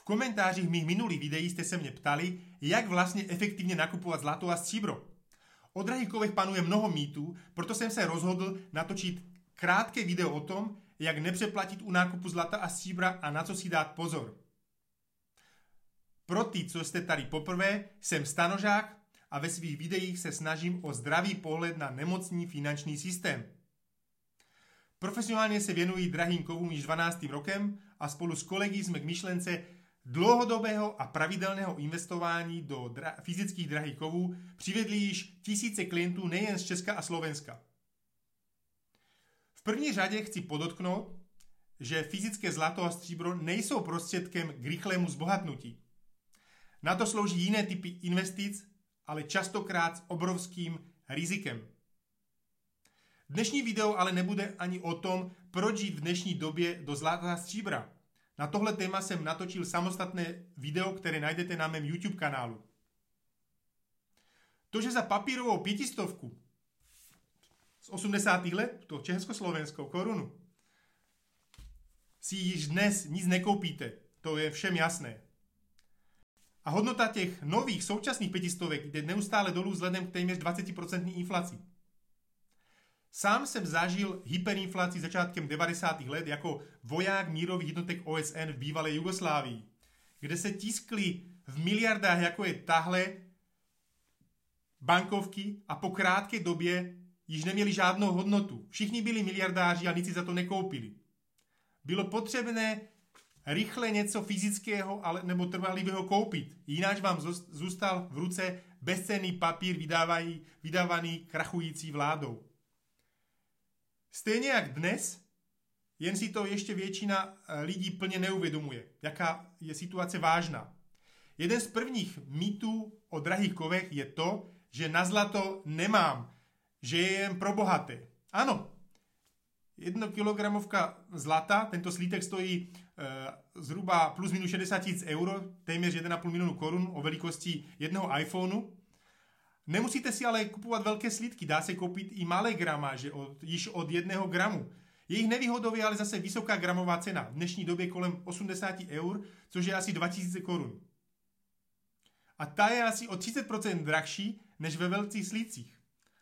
V komentářích mých minulých videí jste se mě ptali, jak vlastně efektivně nakupovat zlato a stříbro. O drahých kovech panuje mnoho mýtů, proto jsem se rozhodl natočit krátké video o tom, jak nepřeplatit u nákupu zlata a stříbra a na co si dát pozor. Pro ty, co jste tady poprvé, jsem stanožák a ve svých videích se snažím o zdravý pohled na nemocný finanční systém. Profesionálně se věnují drahým kovům již 12. rokem a spolu s kolegy jsme k myšlence dlouhodobého a pravidelného investování do dra- fyzických drahých kovů přivedli již tisíce klientů nejen z Česka a Slovenska. V první řadě chci podotknout, že fyzické zlato a stříbro nejsou prostředkem k rychlému zbohatnutí. Na to slouží jiné typy investic, ale častokrát s obrovským rizikem. Dnešní video ale nebude ani o tom, proč žít v dnešní době do zlata a stříbra. Na tohle téma jsem natočil samostatné video, které najdete na mém YouTube kanálu. To, že za papírovou pětistovku z 80. let, to československou korunu, si již dnes nic nekoupíte, to je všem jasné. A hodnota těch nových současných pětistovek jde neustále dolů vzhledem k téměř 20% inflaci. Sám jsem zažil hyperinflaci začátkem 90. let jako voják mírových jednotek OSN v bývalé Jugoslávii, kde se tiskly v miliardách, jako je tahle, bankovky a po krátké době již neměli žádnou hodnotu. Všichni byli miliardáři a nic si za to nekoupili. Bylo potřebné rychle něco fyzického ale, nebo trvalivého koupit. Jinak vám zůstal v ruce bezcenný papír vydávají, vydávaný krachující vládou. Stejně jak dnes, jen si to ještě většina eh, lidí plně neuvědomuje, jaká je situace vážná. Jeden z prvních mýtů o drahých kovech je to, že na zlato nemám, že je jen pro bohaté. Ano, jedno kilogramovka zlata, tento slítek stojí e, zhruba plus minus 60 tisíc euro, téměř 1,5 milionu korun o velikosti jednoho iPhoneu. Nemusíte si ale kupovat velké slídky, dá se koupit i malé gramáže, od, již od jedného gramu. Jejich nevýhodou je ale zase vysoká gramová cena, v dnešní době kolem 80 eur, což je asi 2000 korun. A ta je asi o 30% drahší než ve velcích slících.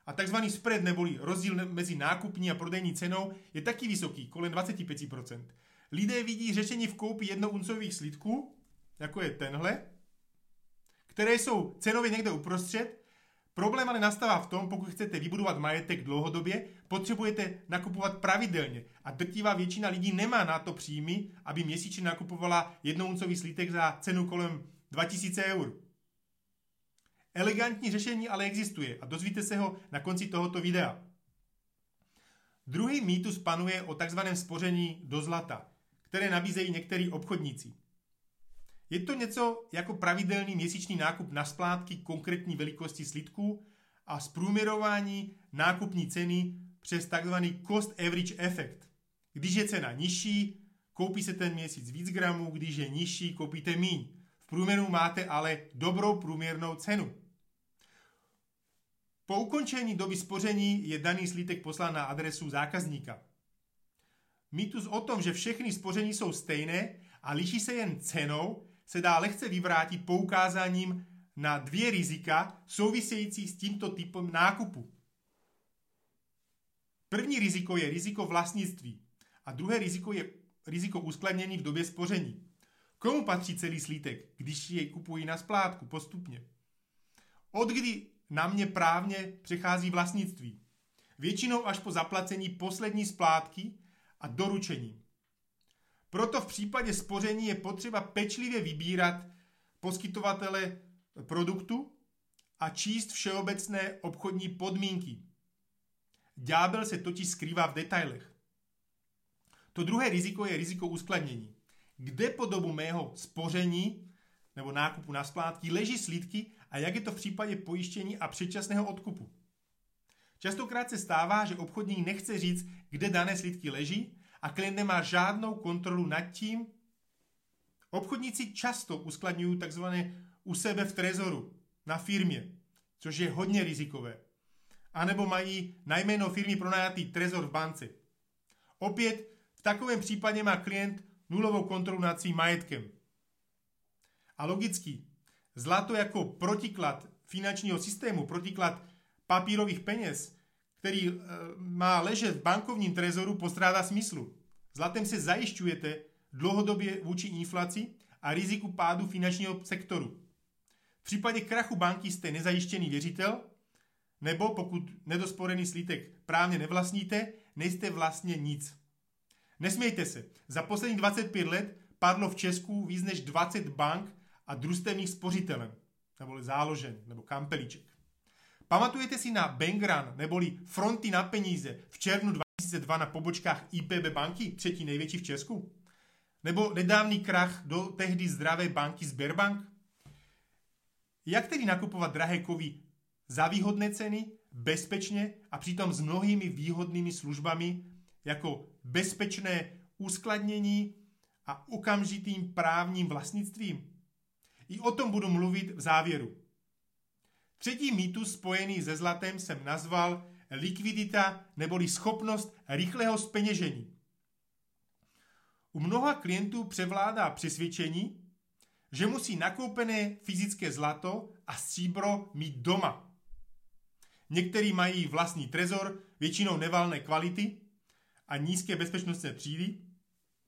A takzvaný spread neboli rozdíl mezi nákupní a prodejní cenou je taky vysoký, kolem 25%. Lidé vidí řešení v koupi jednouncových slídků, jako je tenhle, které jsou cenově někde uprostřed. Problém ale nastává v tom, pokud chcete vybudovat majetek dlouhodobě, potřebujete nakupovat pravidelně a drtivá většina lidí nemá na to příjmy, aby měsíčně nakupovala jednouncový slítek za cenu kolem 2000 eur. Elegantní řešení ale existuje a dozvíte se ho na konci tohoto videa. Druhý mýtus panuje o takzvaném spoření do zlata, které nabízejí některý obchodníci. Je to něco jako pravidelný měsíční nákup na splátky konkrétní velikosti slidků a zprůměrování nákupní ceny přes takzvaný cost average efekt. Když je cena nižší, koupí se ten měsíc víc gramů, když je nižší, koupíte míň. V průměru máte ale dobrou průměrnou cenu. Po ukončení doby spoření je daný slítek poslán na adresu zákazníka. Mýtus o tom, že všechny spoření jsou stejné a liší se jen cenou, se dá lehce vyvrátit poukázáním na dvě rizika související s tímto typem nákupu. První riziko je riziko vlastnictví a druhé riziko je riziko uskladnění v době spoření. Komu patří celý slítek, když jej kupují na splátku postupně? Od kdy na mě právně přechází vlastnictví. Většinou až po zaplacení poslední splátky a doručení. Proto v případě spoření je potřeba pečlivě vybírat poskytovatele produktu a číst všeobecné obchodní podmínky. Ďábel se totiž skrývá v detailech. To druhé riziko je riziko uskladnění. Kde po dobu mého spoření nebo nákupu na splátky leží slídky a jak je to v případě pojištění a předčasného odkupu. Častokrát se stává, že obchodník nechce říct, kde dané slídky leží a klient nemá žádnou kontrolu nad tím. Obchodníci často uskladňují takzvané u sebe v trezoru, na firmě, což je hodně rizikové. A nebo mají na jméno firmy pronajatý trezor v bance. Opět v takovém případě má klient nulovou kontrolu nad svým majetkem. A logicky, zlato jako protiklad finančního systému, protiklad papírových peněz, který e, má ležet v bankovním trezoru, postrádá smyslu. Zlatem se zajišťujete dlouhodobě vůči inflaci a riziku pádu finančního sektoru. V případě krachu banky jste nezajištěný věřitel, nebo pokud nedosporený slítek právně nevlastníte, nejste vlastně nic. Nesmějte se, za poslední 25 let padlo v Česku víc než 20 bank a družstevních spořitelen, neboli záložen, nebo kampelíček. Pamatujete si na Bangran, neboli fronty na peníze v červnu 2002 na pobočkách IPB banky, třetí největší v Česku? Nebo nedávný krach do tehdy zdravé banky Sberbank? Jak tedy nakupovat drahé kovy za výhodné ceny, bezpečně a přitom s mnohými výhodnými službami, jako bezpečné uskladnění a okamžitým právním vlastnictvím? I o tom budu mluvit v závěru. Třetí mýtus spojený se zlatem jsem nazval likvidita neboli schopnost rychlého speněžení. U mnoha klientů převládá přesvědčení, že musí nakoupené fyzické zlato a stříbro mít doma. Někteří mají vlastní trezor, většinou nevalné kvality a nízké bezpečnostné třídy.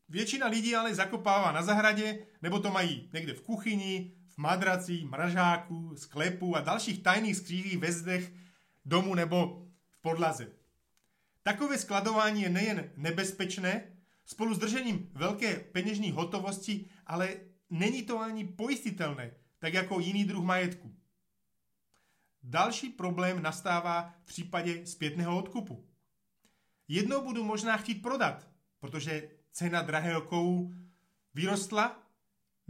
Většina lidí ale zakopává na zahradě, nebo to mají někde v kuchyni, v madraci, mražáku, sklepu a dalších tajných skřížích ve zdech domu nebo v podlaze. Takové skladování je nejen nebezpečné, spolu s držením velké peněžní hotovosti, ale není to ani pojistitelné, tak jako jiný druh majetku. Další problém nastává v případě zpětného odkupu. Jednou budu možná chtít prodat, protože cena drahého kovu vyrostla,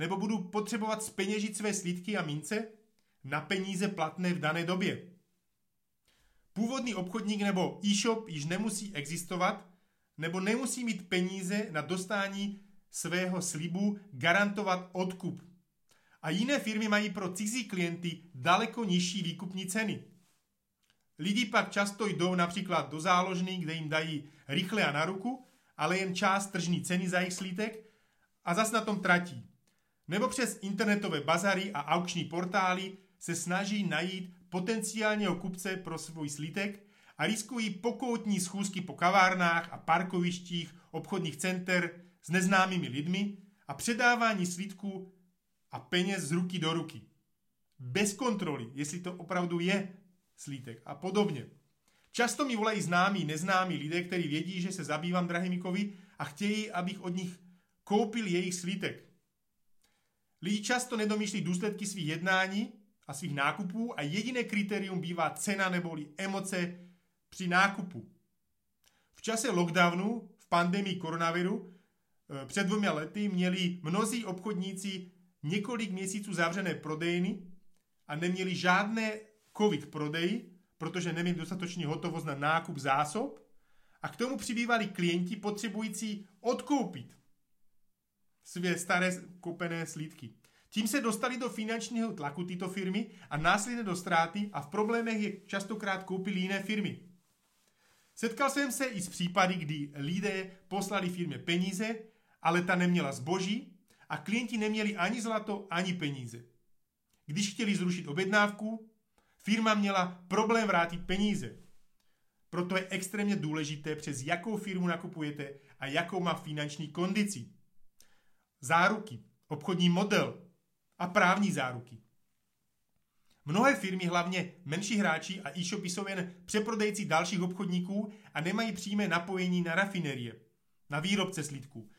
nebo budu potřebovat speněžit své slídky a mince na peníze platné v dané době. Původní obchodník nebo e-shop již nemusí existovat, nebo nemusí mít peníze na dostání svého slibu garantovat odkup. A jiné firmy mají pro cizí klienty daleko nižší výkupní ceny. Lidi pak často jdou například do záložny, kde jim dají rychle a na ruku, ale jen část tržní ceny za jejich slítek a zas na tom tratí. Nebo přes internetové bazary a aukční portály se snaží najít potenciálního kupce pro svůj slítek a riskují pokoutní schůzky po kavárnách a parkovištích obchodních center s neznámými lidmi a předávání slídků a peněz z ruky do ruky. Bez kontroly, jestli to opravdu je slítek a podobně. Často mi volají známí, neznámí lidé, kteří vědí, že se zabývám drahými kovy a chtějí, abych od nich koupil jejich slítek. Lidi často nedomýšlí důsledky svých jednání a svých nákupů a jediné kritérium bývá cena neboli emoce při nákupu. V čase lockdownu, v pandemii koronaviru, eh, před dvěma lety měli mnozí obchodníci několik měsíců zavřené prodejny a neměli žádné covid prodej, protože neměli dostatečně hotovost na nákup zásob a k tomu přibývali klienti potřebující odkoupit své staré koupené slídky. Tím se dostali do finančního tlaku tyto firmy a následně do ztráty a v problémech je častokrát koupili jiné firmy. Setkal jsem se i s případy, kdy lidé poslali firmě peníze, ale ta neměla zboží a klienti neměli ani zlato, ani peníze. Když chtěli zrušit objednávku, firma měla problém vrátit peníze. Proto je extrémně důležité, přes jakou firmu nakupujete a jakou má finanční kondici. Záruky, obchodní model a právní záruky. Mnohé firmy, hlavně menší hráči a e-shopy jsou jen přeprodejci dalších obchodníků a nemají přímé napojení na rafinerie, na výrobce slídků.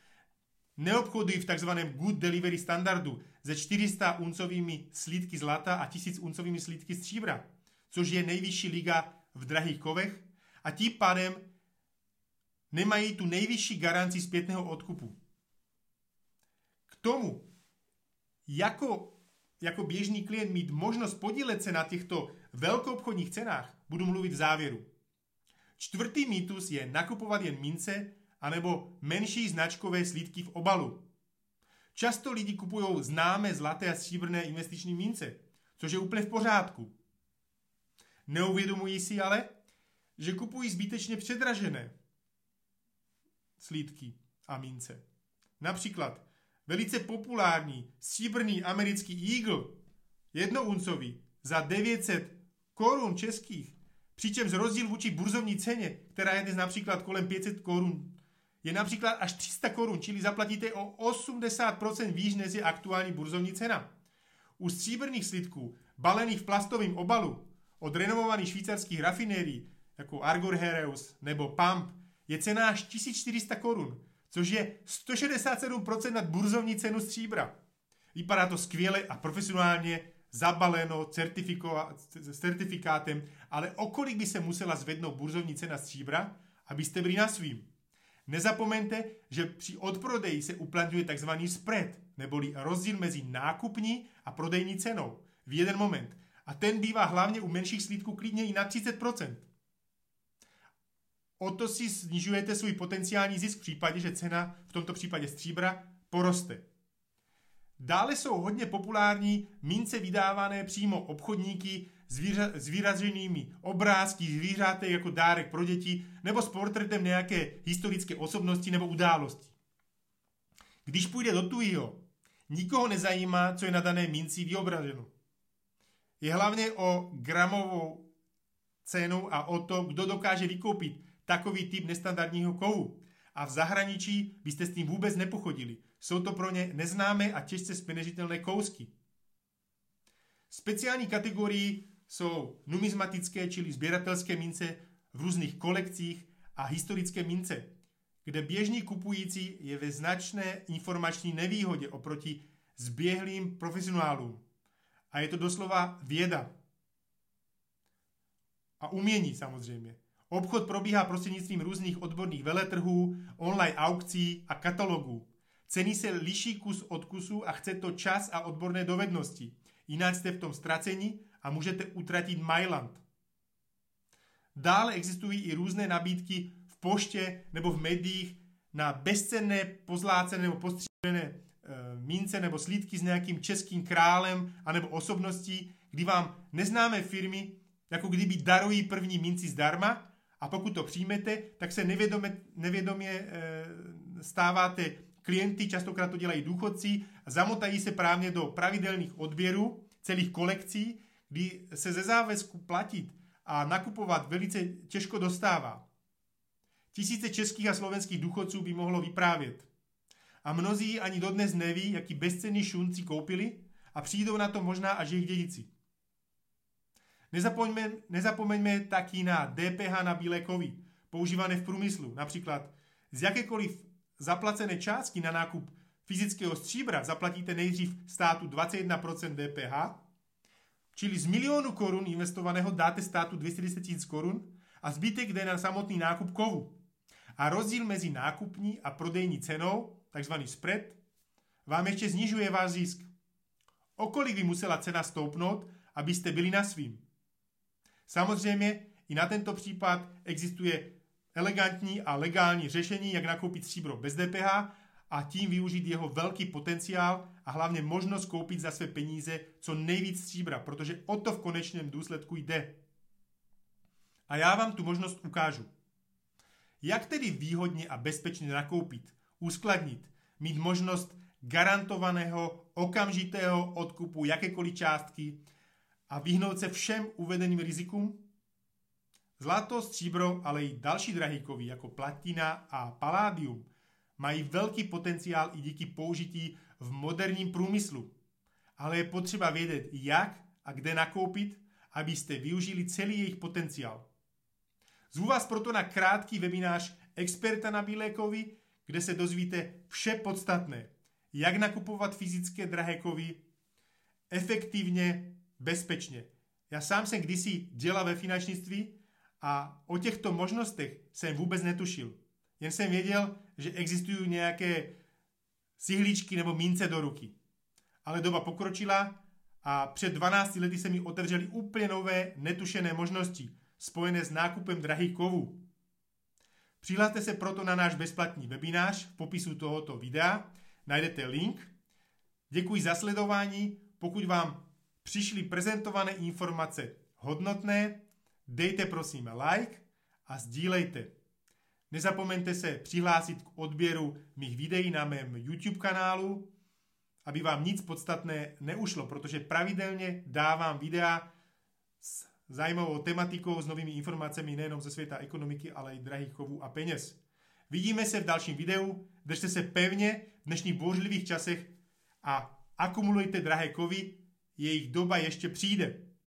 Neobchodují v takzvaném good delivery standardu se 400 uncovými slídky zlata a 1000 uncovými slídky stříbra, což je nejvyšší liga v drahých kovech a tím pádem nemají tu nejvyšší garanci zpětného odkupu. Tomu, jako jako běžný klient mít možnost podílet se na těchto velkoobchodních cenách, budu mluvit v závěru. Čtvrtý mýtus je nakupovat jen mince anebo menší značkové slídky v obalu. Často lidi kupují známé zlaté a stříbrné investiční mince, což je úplně v pořádku. Neuvědomují si ale, že kupují zbytečně předražené slídky a mince. Například velice populární stříbrný americký Eagle, jednouncový, za 900 korun českých, přičemž rozdíl vůči burzovní ceně, která je dnes například kolem 500 korun, je například až 300 korun, čili zaplatíte o 80% výš než je aktuální burzovní cena. U stříbrných slitků, balených v plastovém obalu, od renomovaných švýcarských rafinérií, jako Argor Hereus nebo Pump, je cena až 1400 korun, což je 167% nad burzovní cenu stříbra. Vypadá to skvěle a profesionálně, zabaleno certifikátem, ale okolik by se musela zvednout burzovní cena stříbra, abyste byli na svým. Nezapomeňte, že při odprodeji se uplatňuje tzv. spread, neboli rozdíl mezi nákupní a prodejní cenou v jeden moment. A ten bývá hlavně u menších slídků klidně i na 30%. O to si snižujete svůj potenciální zisk v případě, že cena, v tomto případě stříbra, poroste. Dále jsou hodně populární mince vydávané přímo obchodníky s výraženými obrázky zvířátek jako dárek pro děti nebo s portretem nějaké historické osobnosti nebo události. Když půjde do tujího, nikoho nezajímá, co je na dané minci vyobraženo. Je hlavně o gramovou cenu a o to, kdo dokáže vykoupit takový typ nestandardního kovu. A v zahraničí byste s tím vůbec nepochodili. Jsou to pro ně neznámé a těžce spenežitelné kousky. Speciální kategorii jsou numizmatické, čili sběratelské mince v různých kolekcích a historické mince, kde běžný kupující je ve značné informační nevýhodě oproti zběhlým profesionálům. A je to doslova věda. A umění samozřejmě. Obchod probíhá prostřednictvím různých odborných veletrhů, online aukcí a katalogů. Ceny se liší kus od kusu a chce to čas a odborné dovednosti. Jinak jste v tom ztraceni a můžete utratit Mailand. Dále existují i různé nabídky v poště nebo v médiích na bezcenné, pozlácené nebo postřílené e, mince nebo slídky s nějakým českým králem anebo osobností, kdy vám neznámé firmy jako kdyby darují první minci zdarma a pokud to přijmete, tak se nevědomě, nevědomě e, stáváte klienty, častokrát to dělají důchodci, zamotají se právě do pravidelných odběrů celých kolekcí, kdy se ze záväzku platit a nakupovat velice těžko dostává. Tisíce českých a slovenských důchodců by mohlo vyprávět. A mnozí ani dodnes neví, jaký bezcenný šunci koupili a přijdou na to možná až jejich dědici. Nezapomeňme, nezapomeňme taky na DPH na bílé kovy, používané v průmyslu. Například z jakékoliv zaplacené částky na nákup fyzického stříbra zaplatíte nejdřív státu 21% DPH, čili z milionu korun investovaného dáte státu 210 000 korun a zbytek jde na samotný nákup kovu. A rozdíl mezi nákupní a prodejní cenou, takzvaný spread, vám ještě znižuje váš zisk. Okolik by musela cena stoupnout, abyste byli na svým? Samozřejmě i na tento případ existuje elegantní a legální řešení, jak nakoupit stříbro bez DPH a tím využít jeho velký potenciál a hlavně možnost koupit za své peníze co nejvíc stříbra, protože o to v konečném důsledku jde. A já vám tu možnost ukážu. Jak tedy výhodně a bezpečně nakoupit, uskladnit, mít možnost garantovaného okamžitého odkupu jakékoliv částky a vyhnout se všem uvedeným rizikům? Zlato, stříbro, ale i další drahý kovy jako platina a paládium mají velký potenciál i díky použití v moderním průmyslu. Ale je potřeba vědět, jak a kde nakoupit, abyste využili celý jejich potenciál. Zvu vás proto na krátký webinář experta na bílé kovy, kde se dozvíte vše podstatné. Jak nakupovat fyzické drahé kovy efektivně, bezpečně. Já sám jsem kdysi dělal ve finančnictví a o těchto možnostech jsem vůbec netušil. Jen jsem věděl, že existují nějaké sihličky nebo mince do ruky. Ale doba pokročila a před 12 lety se mi otevřely úplně nové, netušené možnosti, spojené s nákupem drahých kovů. Přihlaste se proto na náš bezplatný webinář v popisu tohoto videa, najdete link. Děkuji za sledování, pokud vám přišly prezentované informace hodnotné, dejte prosím like a sdílejte. Nezapomeňte se přihlásit k odběru mých videí na mém YouTube kanálu, aby vám nic podstatné neušlo, protože pravidelně dávám videa s zajímavou tematikou, s novými informacemi nejenom ze světa ekonomiky, ale i drahých chovů a peněz. Vidíme se v dalším videu, držte se pevně v dnešních bouřlivých časech a akumulujte drahé kovy, jejich doba ještě přijde.